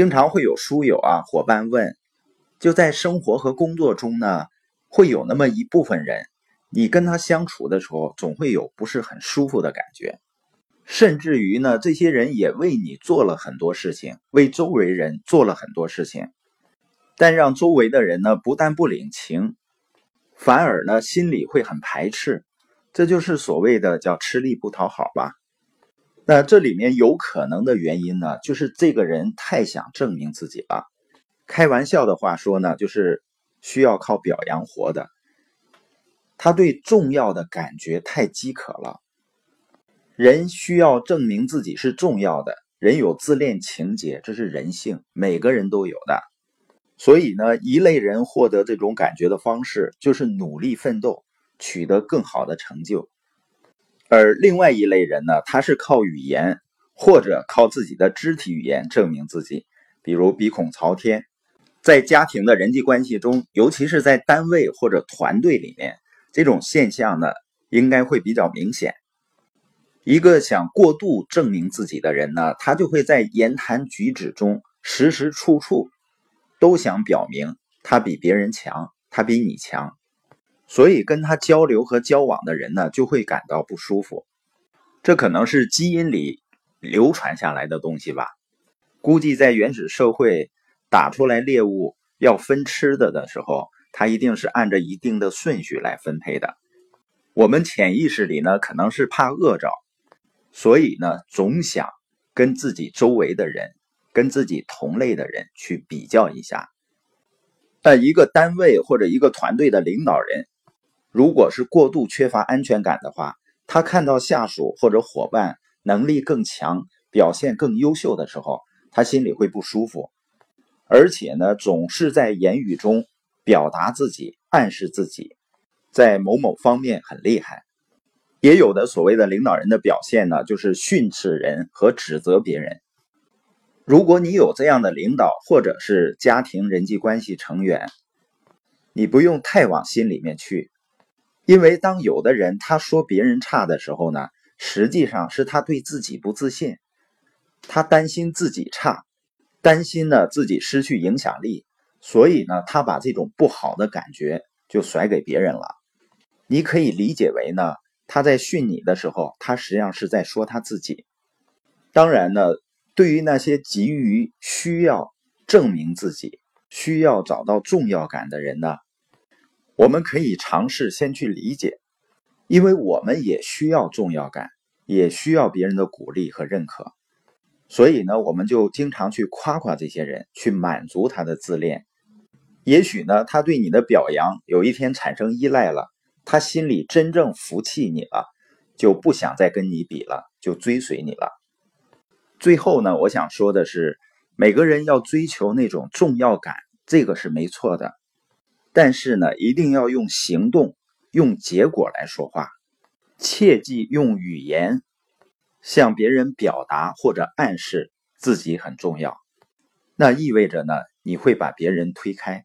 经常会有书友啊伙伴问，就在生活和工作中呢，会有那么一部分人，你跟他相处的时候，总会有不是很舒服的感觉，甚至于呢，这些人也为你做了很多事情，为周围人做了很多事情，但让周围的人呢，不但不领情，反而呢，心里会很排斥，这就是所谓的叫吃力不讨好吧。那这里面有可能的原因呢，就是这个人太想证明自己了。开玩笑的话说呢，就是需要靠表扬活的。他对重要的感觉太饥渴了。人需要证明自己是重要的，人有自恋情节，这是人性，每个人都有的。所以呢，一类人获得这种感觉的方式，就是努力奋斗，取得更好的成就。而另外一类人呢，他是靠语言或者靠自己的肢体语言证明自己，比如鼻孔朝天。在家庭的人际关系中，尤其是在单位或者团队里面，这种现象呢，应该会比较明显。一个想过度证明自己的人呢，他就会在言谈举止中时时处处都想表明他比别人强，他比你强。所以跟他交流和交往的人呢，就会感到不舒服。这可能是基因里流传下来的东西吧。估计在原始社会打出来猎物要分吃的的时候，他一定是按照一定的顺序来分配的。我们潜意识里呢，可能是怕饿着，所以呢，总想跟自己周围的人、跟自己同类的人去比较一下。那一个单位或者一个团队的领导人。如果是过度缺乏安全感的话，他看到下属或者伙伴能力更强、表现更优秀的时候，他心里会不舒服，而且呢，总是在言语中表达自己、暗示自己，在某某方面很厉害。也有的所谓的领导人的表现呢，就是训斥人和指责别人。如果你有这样的领导或者是家庭人际关系成员，你不用太往心里面去。因为当有的人他说别人差的时候呢，实际上是他对自己不自信，他担心自己差，担心呢自己失去影响力，所以呢他把这种不好的感觉就甩给别人了。你可以理解为呢他在训你的时候，他实际上是在说他自己。当然呢，对于那些急于需要证明自己、需要找到重要感的人呢。我们可以尝试先去理解，因为我们也需要重要感，也需要别人的鼓励和认可。所以呢，我们就经常去夸夸这些人，去满足他的自恋。也许呢，他对你的表扬有一天产生依赖了，他心里真正服气你了，就不想再跟你比了，就追随你了。最后呢，我想说的是，每个人要追求那种重要感，这个是没错的。但是呢，一定要用行动、用结果来说话，切忌用语言向别人表达或者暗示自己很重要。那意味着呢，你会把别人推开。